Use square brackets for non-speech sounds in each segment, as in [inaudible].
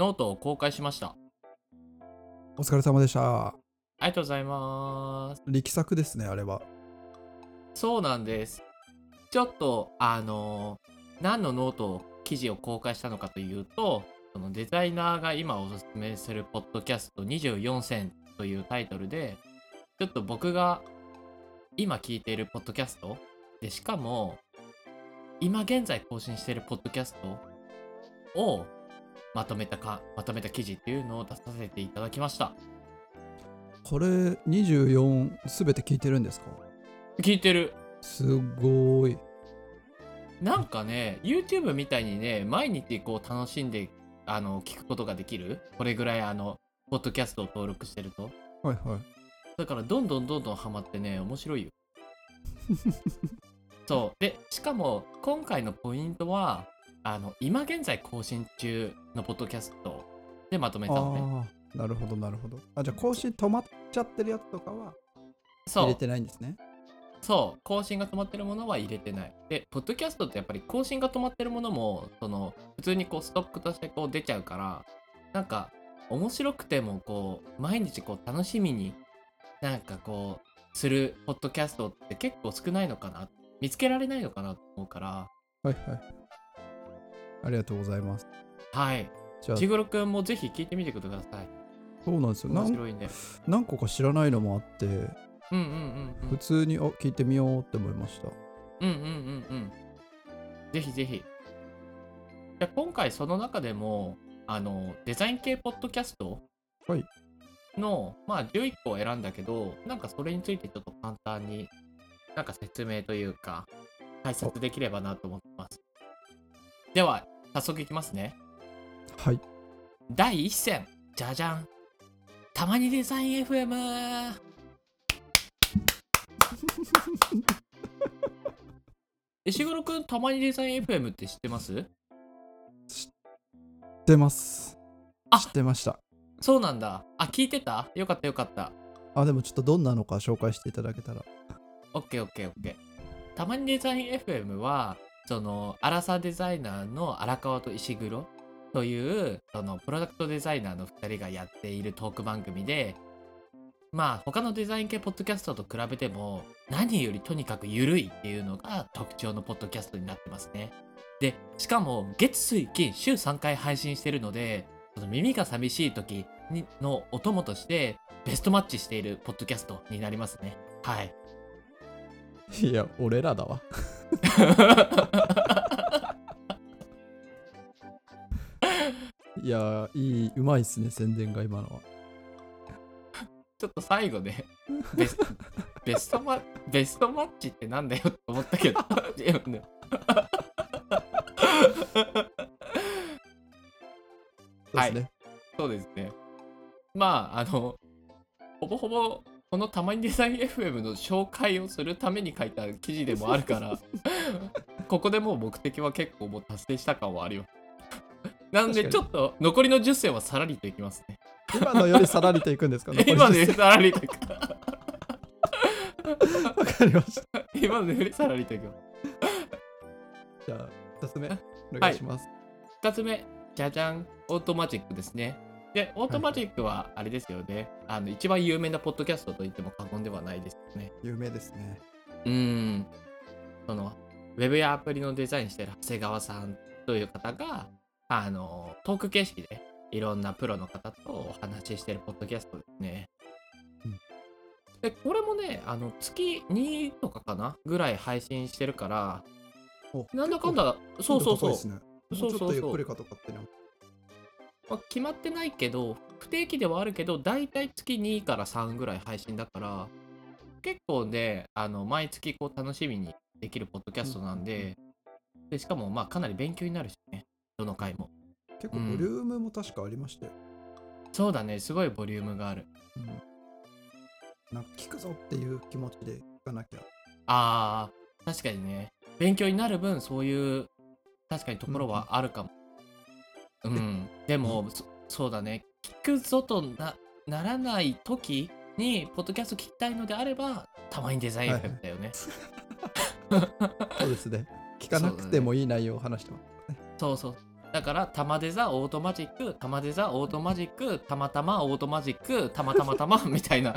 ノートを公開しました。お疲れ様でした。ありがとうございます。力作ですね、あれは。そうなんです。ちょっと、あの何のノート記事を公開したのかというと、そのデザイナーが今おすすめするポッドキャスト24選というタイトルで、ちょっと僕が今聞いているポッドキャストで、しかも、今現在更新しているポッドキャストをまとめたか、まとめた記事っていうのを出させていただきました。これ24すべて聞いてるんですか？聞いてる。すごい。なんかね、YouTube みたいにね、毎日こう楽しんであの聞くことができる？これぐらいあの、ポッドキャストを登録してると。はいはい。だからどんどんどんどんハマってね、面白いよ。[laughs] そう。で、しかも今回のポイントは、あの、今現在更新中のポッドキャストでまとめたのね。なるほどなるほど。あ、じゃあ更新止まっちゃってるやつとかはそう。入れてないんですね？そう、更新が止まってるものは入れてない。で、ポッドキャストってやっぱり更新が止まってるものも、その、普通にこうストックとしてこう出ちゃうから、なんか、面白くてもこう、毎日こう楽しみに、なんかこう、するポッドキャストって結構少ないのかな。見つけられないのかなと思うから、はいはい。ありがとうございます。はい。じゃあ、ちぐろくんもぜひ聞いてみてください。そうなんですよ。面白いんで。何個か知らないのもあって、うんうんうんうん普。通にあ聞いてみようって思いました。うんうんうんうん。ぜひぜひ。で今回その中でも、あの、デザイン系ポッドキャストはいの、まあ11個を選んだけど、なんかそれについてちょっと簡単に、なんか説明というか、解説できればなと思ってます。では、早速いきますね。はい。第1戦、じゃじゃん。たまにデザイン FM! 石黒くん、たまにデザイン FM って知ってます？知ってます。あ知ってました。そうなんだ。あ、聞いてた？よかったよかった。あ、でもちょっとどんなのか紹介していただけたら。オッケーオッケーオッケー。たまにデザイン FM は、その、アラサデザイナーの荒川と石黒という、その、プロダクトデザイナーの2人がやっているトーク番組で、まあ、他のデザイン系ポッドキャストと比べても、何よりとにかく緩いっていうのが特徴のポッドキャストになってますね。で、しかも、月水金週3回配信してるので、その耳が寂しい時にのお供として、ベストマッチしているポッドキャストになりますね。はい。いや、俺らだわ。[laughs] [laughs] いや、いい、うまいっすね、宣伝が今のは。ちょっと最後ね、[laughs] ベスベストマベストマッチってなんだよって思ったけど。[laughs] いやねそうですね。そうですね。まあ、あの、ほぼほぼ、このたまにデザイン FM の紹介をするために書いた記事でもあるから、[laughs] ここでもう目的は結構もう達成した感はあるよ。なので、ちょっと残りの10選はさらりといきますね。今のよりさらりといくんですか？残 [laughs] り今のよりさらりといく。わかりました。[laughs] 今のよりさらりといく。じゃあ、2つ目、お願いします。2つ目、じゃじゃん、 Automagic ですね。で、 Automagic はあれですよね。あの一番有名なポッドキャストと言っても過言ではないですよね。有名ですね。うーん。その、ウェブやアプリのデザインしてる長谷川さんという方が、あの、トーク形式でいろんなプロの方とお話ししてるポッドキャストですね。うんで、これもね、あの、月2とかかなぐらい配信してるから、おなんだかんだ、そうそうそう。そうそうそうまあ、決まってないけど、不定期ではあるけど、だいたい月2から3ぐらい配信だから、結構ね、あの毎月こう楽しみにできるポッドキャストなんで、でしかもまあかなり勉強になるしね、どの回も。結構ボリュームも確かありましたよ。そうだね、すごいボリュームがある。うんなんか聞くぞっていう気持ちで聞かなきゃ。あー、確かにね、勉強になる分、そういう、確かにところはあるかも。うん、でも、そそうだね、聞くぞとなならない時に、ポッドキャスト聞きたいのであれば、たまにデザインだよね。[laughs] そうですね。聞かなくてもいい内容を話してますね。そうそう。だから、たまデザ Automagic、たまデザ Automagic、たまたま Automagic、たまたまたま [laughs] みたいな。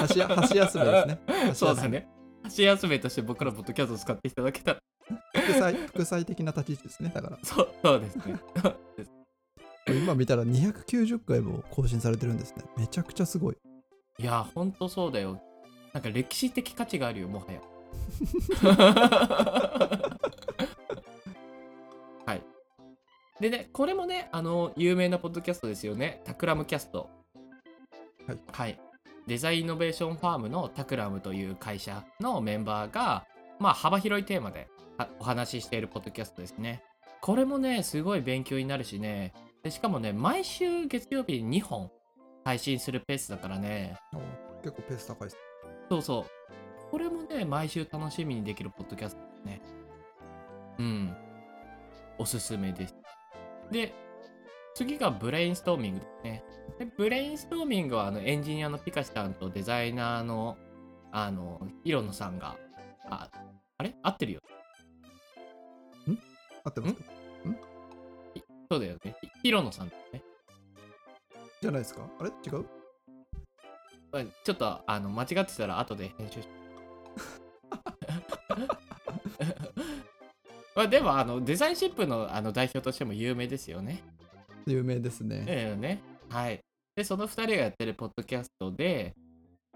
箸休めですね。そうだ。ね。箸休めとして僕らポッドキャストを使っていただけたら。副菜副菜的な立ち位置ですね。だから、そうそうですね。[laughs] 今見たら290回も更新されてるんですね。めちゃくちゃすごい。いや、ほんとそうだよ。なんか歴史的価値があるよ、もはや。[laughs] はい。でね、これもね、あの、有名なポッドキャストですよね。タクラムキャスト。はい。はい。デザインイノベーションファームのタクラムという会社のメンバーが、まあ、幅広いテーマであお話ししているポッドキャストですね。これもね、すごい勉強になるしね。でしかもね、毎週月曜日に2本配信するペースだからね。お結構ペース高いです。そうそう。これもね、毎週楽しみにできるポッドキャストですね。うん。おすすめです。で、次がブレインストーミングですね。でブレインストーミングはあのエンジニアのピカシさんとデザイナーのあのヒロノさんが、ああれ？合ってるよ。合ってますか？そうだよね。ヒヒロノさんだよね。じゃないですか？あれ？違う？まあちょっとあの間違ってたら後で編集し [laughs] まあでもあのデザインシップのあの代表としても有名ですよね。有名ですね。だよね。はい。で、その2人がやってるポッドキャストで、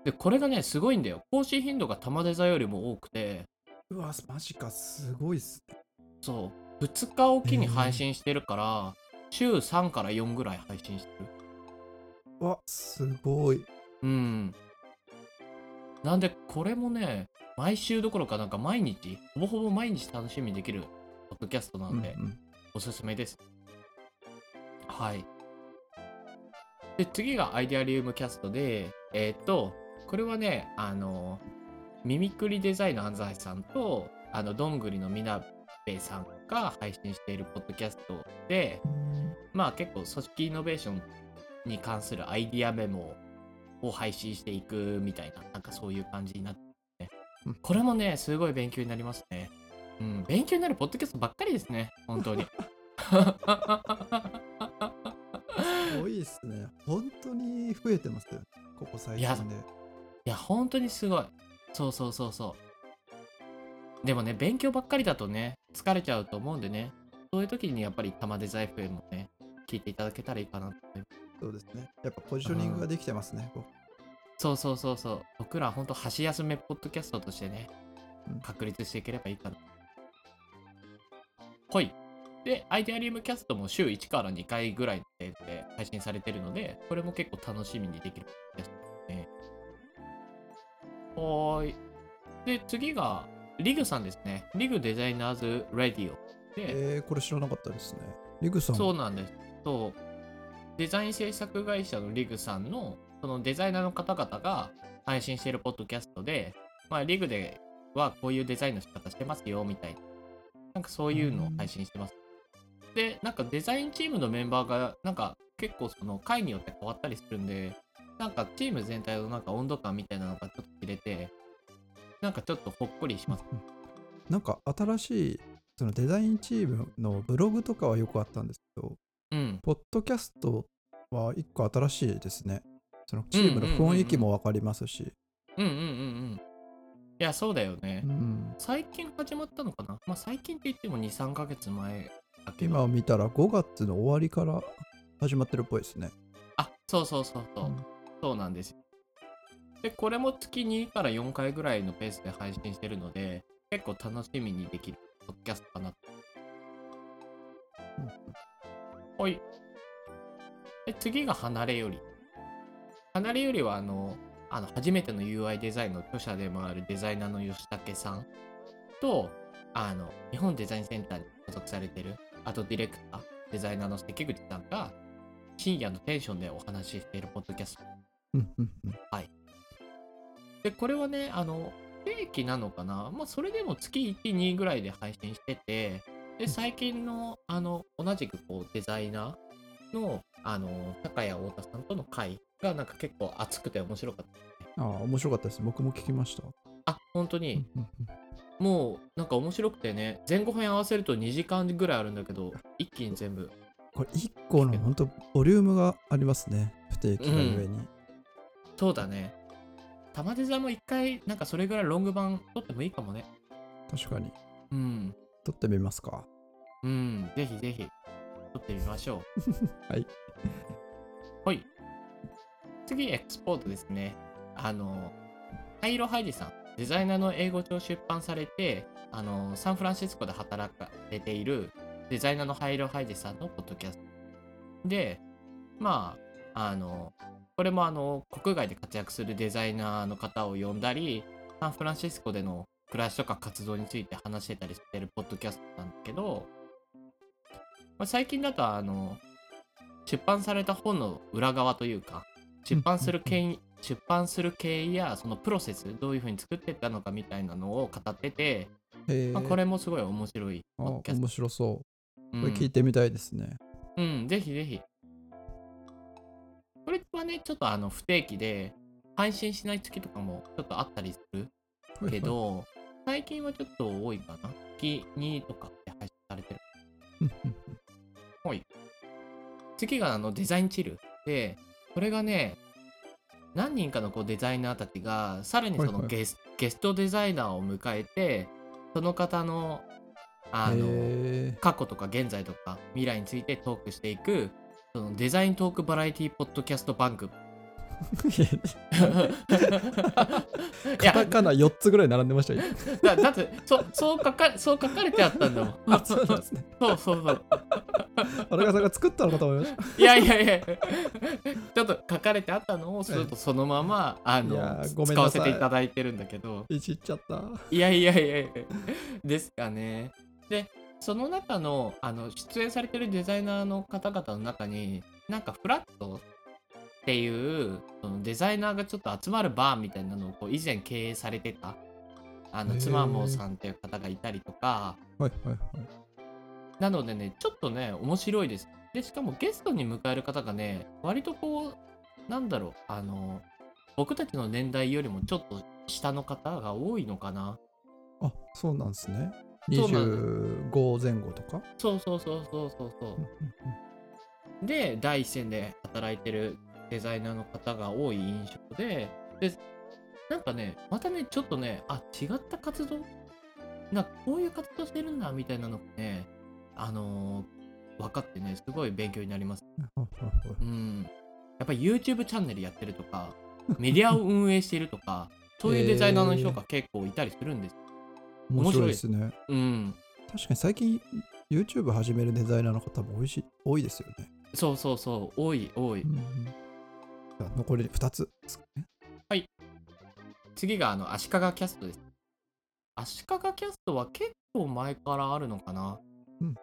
で、これがね、すごいんだよ。更新頻度が玉デザよりも多くて、うわ、マジか、すごいっすね。そう、2日おきに配信してるから、週3から4ぐらい配信してる。うわ、すごい。うん。なんで、これもね、毎週どころかなんか毎日、ほぼほぼ毎日楽しみにできるポッドキャストなんで、うんうんおすすめです。はい。で、次がアイデアリウムキャストで、えーっと、これはね、あの、ミミクリデザインの安西さんと、あの、どんぐりのみなべさんが配信しているポッドキャストで、まあ結構組織イノベーションに関するアイディアメモを配信していくみたいな、なんかそういう感じになってねうん。これもね、すごい勉強になりますね。うん、勉強になるポッドキャストばっかりですね、本当に。すごいっすね。本当に増えてますよ。ここ最いや近で。いや、本当にすごい。そうそうそうそう。でもね、勉強ばっかりだとね、疲れちゃうと思うんでね、そういう時にやっぱり玉デザ FM もね、聞いていただけたらいいかなと思います。そうですね。やっぱポジショニングができてますね。こそうそうそうそう。僕ら本当箸休めポッドキャストとしてねうん、確立していければいいかな。ほい。で、アイデアリウムキャストも週1から2回ぐらいで配信されてるので、これも結構楽しみにできるポッドキャストですね。はーい。で、次が、リグさんですね。リグデザイナーズ・ラディオ。で、えー、これ知らなかったですね。リグさん。そうなんです。そう。デザイン制作会社のリグさんの、そのデザイナーの方々が配信しているポッドキャストで、まあ、リグではこういうデザインの仕方してますよ、みたいな。なんかそういうのを配信してます。で、なんかデザインチームのメンバーが、なんか結構その回によって変わったりするんで、なんかチーム全体のなんか温度感みたいなのがちょっと切れて、なんかちょっとほっこりします。なんか新しいそのデザインチームのブログとかはよくあったんですけど、うん。ポッドキャストは一個新しいですね。そのチームの雰囲気もわかりますし。うんうんうんうん。いや、そうだよね。うん最近始まったのかな？まあ最近って言っても2、3ヶ月前だけど。今見たら5月の終わりから始まってるっぽいですね。あ、そうそうそうそう。うんそうなんですよ。で、これも月2から4回ぐらいのペースで配信してるので、結構楽しみにできるポッドキャストかなと。ほい。で、次が離れより。離れよりは、あの、あの初めての UI デザインの著者でもあるデザイナーの吉武さんと、あの、日本デザインセンターに所属されてる、あとディレクター、デザイナーの関口さんが、深夜のテンションでお話ししているポッドキャスト。うんうんうんで、これはね、あの、不定期なのかな？まあ、それでも月1、2ぐらいで配信してて、で、最近の、あの、同じくこう、デザイナーの、あの、高谷太田さんとの会が、なんか結構熱くて面白かった。ああ、面白かったです。僕も聞きました。あ、本当に、うんうんうんもうなんか面白くてね前後編合わせると2時間ぐらいあるんだけど一気に全部これ1個の本当ボリュームがありますね。不定期がゆえに。そうだね玉デザも一回なんかそれぐらいロング版撮ってもいいかもね。確かに。うん。撮ってみますか。うん。ぜひぜひ撮ってみましょう。[laughs] はい。はい。次エクスポートですね。あのハイロハイジさん。デザイナーの英語帳出版されてあのサンフランシスコで働かれているデザイナーのハイロハイジさんのポッドキャスト。でまああのこれもあの国外で活躍するデザイナーの方を呼んだりサンフランシスコでの暮らしとか活動について話してたりしてるポッドキャストなんだけど、まあ、最近だとあの出版された本の裏側というか出版する経緯出版する経緯やそのプロセスどういうふうに作っていったのかみたいなのを語ってて、まあ、これもすごい面白い面白そう。うんこれ聞いてみたいですね。うん、ぜひぜひ。ね、ちょっとあの不定期で配信しない月とかもちょっとあったりするはいけど、最近はちょっと多いかな。月2とかで配信されてる。はい。次があのデザインチルで、これがね、何人かのこうデザイナーたちが、さらにそのゲス,、ゲストデザイナーを迎えて、その方の、あの、へ過去とか現在とか未来についてトークしていくそのデザイントークバラエティポッドキャスト番組ーいやカタカナ4つぐらい並んでましたよ。だだってそそう書かそう書かれてあったんだもん [laughs] あそうなんですね。そうそうそう荒川さんが作ったのかと思いました。いやいやいやちょっと書かれてあったのをするとそのままあいの使わせていただいてるんだけどいじっちゃった。いやいやいやいやですかねでその中のあの出演されてるデザイナーの方々の中になんかフラットっていうそのデザイナーがちょっと集まるバーみたいなのをこう以前経営されてたあのへー妻もさんっていう方がいたりとかはいはいはい。なのでねちょっとね面白いですでしかもゲストに迎える方がね割とこうなんだろうあの僕たちの年代よりもちょっと下の方が多いのかなあそうなんですね。そうなん25前後とか？そうそうそうそうそうそう。で第一線で働いてるデザイナーの方が多い印象ででなんかねまたねちょっとねあ違った活動？なんかこういう活動してるんだみたいなのがねあのー分かってねすごい勉強になります。[laughs] うん。やっぱり YouTube チャンネルやってるとかメディアを運営しているとかそういうデザイナーの人が結構いたりするんです面白いですね。うん確かに最近 YouTube 始めるデザイナーの方も多いし多いですよね。そうそうそう多い多いうん残り2つですね。次があの足利キャストです。足利キャストは結構前からあるのかな。うん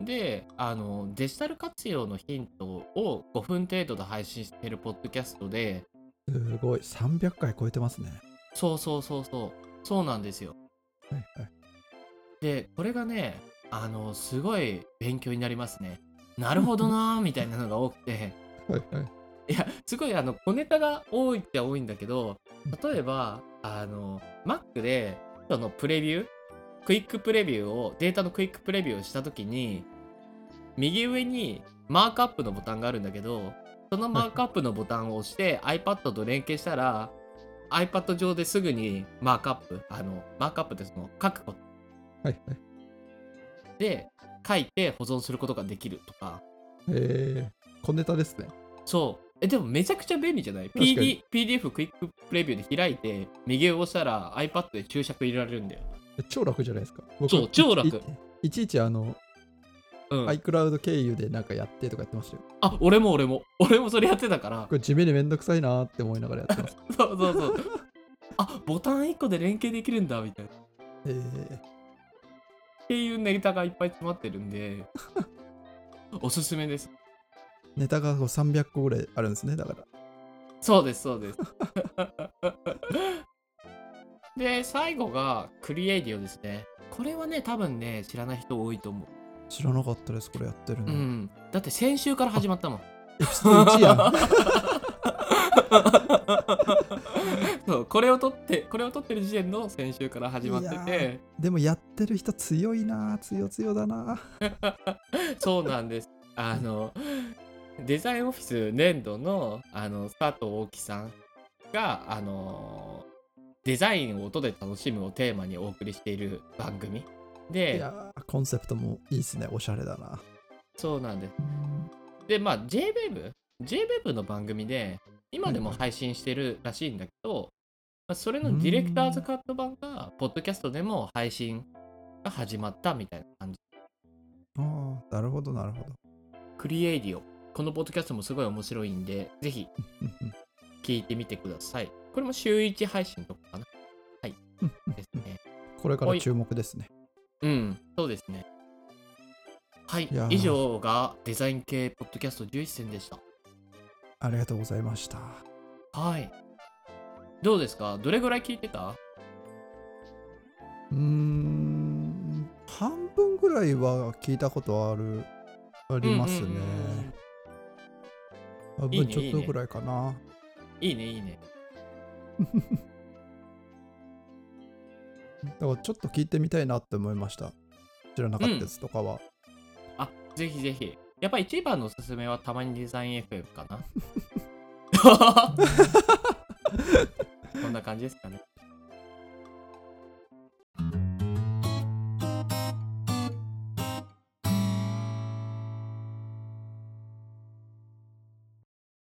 で、あのデジタル活用のヒントを5分程度で配信しているポッドキャストで、うんすごい。300回超えてますね。そうそうそうそう、そうなんですよ。はいはい。で、これがね、あのすごい勉強になりますね。なるほどなーみたいなのが多くて、[laughs] はいはい。いや、すごいあの小ネタが多いって多いんだけど、例えば、あの、Mac で、そのプレビュー、クイックプレビューを、データのクイックプレビューをしたときに、右上にマークアップのボタンがあるんだけど、そのマークアップのボタンを押して iPad と連携したら、iPad 上ですぐにマークアップ、あの、マークアップってその書くことはいはい。で書いて保存することができるとか、えー、小ネタですね。そう。え、でもめちゃくちゃ便利じゃない ?PD、PDF クイックプレビューで開いて、右上を押したら iPad で注釈入れられるんだよ。え超楽じゃないですか？僕そう超楽いいちいちあの、うん。iCloud 経由でなんかやってとかやってましたよ。あ、俺も俺も。俺もそれやってたからこ。れ地味にめんどくさいなーって思いながらやってます。[laughs] そうそうそう。あ、ボタン1個で連携できるんだ、みたいな。っえー、ていうネタがいっぱい詰まってるんで、[laughs] おすすめです。ネタがこう300個ぐらいあるんですね。だから。そうです、そうです。[laughs] で、最後がクリエイディオですね。これはね、多分ね、知らない人多いと思う。知らなかったです、これやってるの。うん。だって先週から始まったもん。エピソード1やん。[laughs] そうこれを撮ってこれを撮ってる時点の先週から始まっていやてでもやってる人強いな強強だな [laughs] そうなんですあのデザインオフィス年度のあの佐藤大樹さんがあのデザインを音で楽しむをテーマにお送りしている番組いでやコンセプトもいいですね。おしゃれだな。そうなんです。でまあ JWEB JWEB の番組で今でも配信してるらしいんだけど、まあ、それのディレクターズカット版がポッドキャストでも配信が始まったみたいな感じ。ああなるほどなるほど。クリエイディオ。このポッドキャストもすごい面白いんでぜひ聞いてみてください。これも週1配信とかかな。はい。ですね。[laughs] これから注目ですねうん。そうですね。はい。い以上がデザイン系ポッドキャスト11選でした。ありがとうございました。はい。どうですか？どれぐらい聞いてた？うーん。半分ぐらいは聞いたことあるありますね。半いいね分ちょっとぐらいかな。いいねいいねだからちょっと聞いてみたいなって思いました。知らなかったやつとかは、あぜひぜひ。やっぱ一番のおすすめはたまにデザイン FM かな。[laughs] [laughs] こんな感じですかね